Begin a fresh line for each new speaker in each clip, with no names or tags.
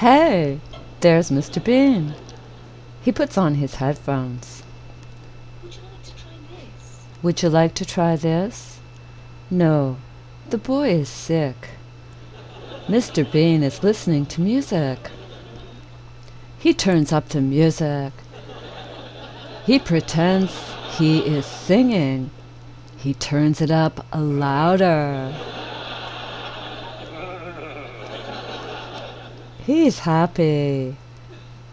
Hey, there's Mr. Bean. He puts on his headphones.
Would you like to try this?
Would you like to try this? No, the boy is sick. Mr. Bean is listening to music. He turns up the music. He pretends he is singing. He turns it up louder. He's happy.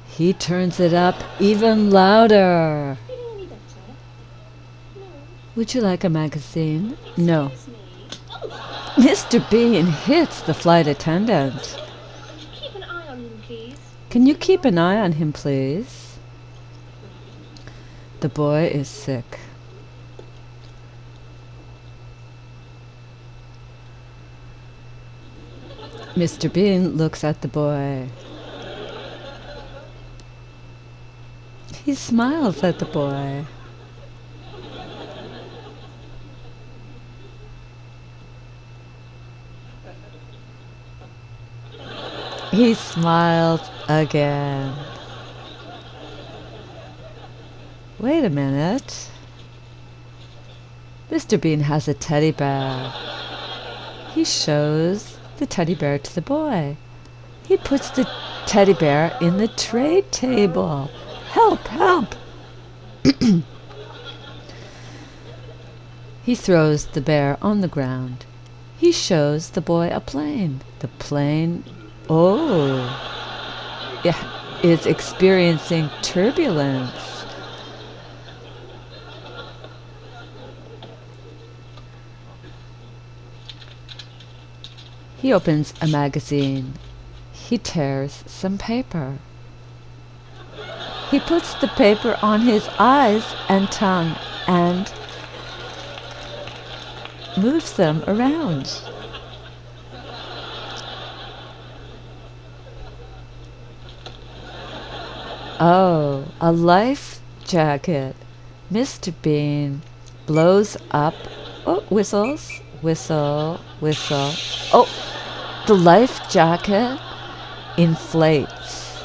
He turns it up even louder. Would you like a magazine? No. Mr. Bean hits the flight attendant. Can you keep an eye on him, please? The boy is sick. Mr. Bean looks at the boy. He smiles at the boy. He smiles again. Wait a minute. Mr. Bean has a teddy bear. He shows the teddy bear to the boy. He puts the teddy bear in the tray table. Help, help! he throws the bear on the ground. He shows the boy a plane. The plane, oh, yeah, is experiencing turbulence. He opens a magazine. He tears some paper. He puts the paper on his eyes and tongue and moves them around. Oh, a life jacket. Mr. Bean blows up. Oh, whistles, whistle, whistle. Oh, the life jacket inflates.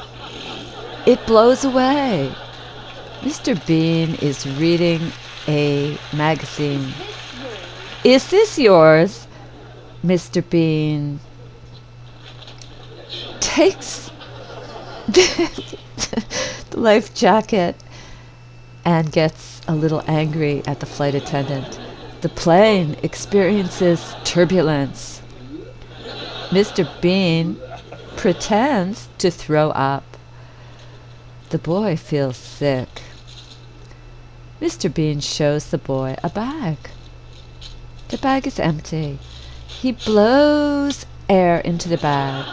It blows away. Mr. Bean is reading a magazine. Is this yours? Mr. Bean takes the life jacket and gets a little angry at the flight attendant. The plane experiences turbulence. Mr. Bean pretends to throw up. The boy feels sick. Mr. Bean shows the boy a bag. The bag is empty. He blows air into the bag.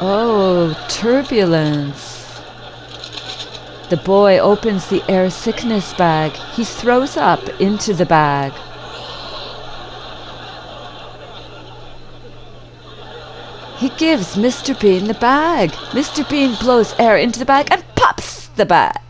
Oh, turbulence. The boy opens the air sickness bag. He throws up into the bag. He gives Mr. Bean the bag. Mr. Bean blows air into the bag and pops the bag.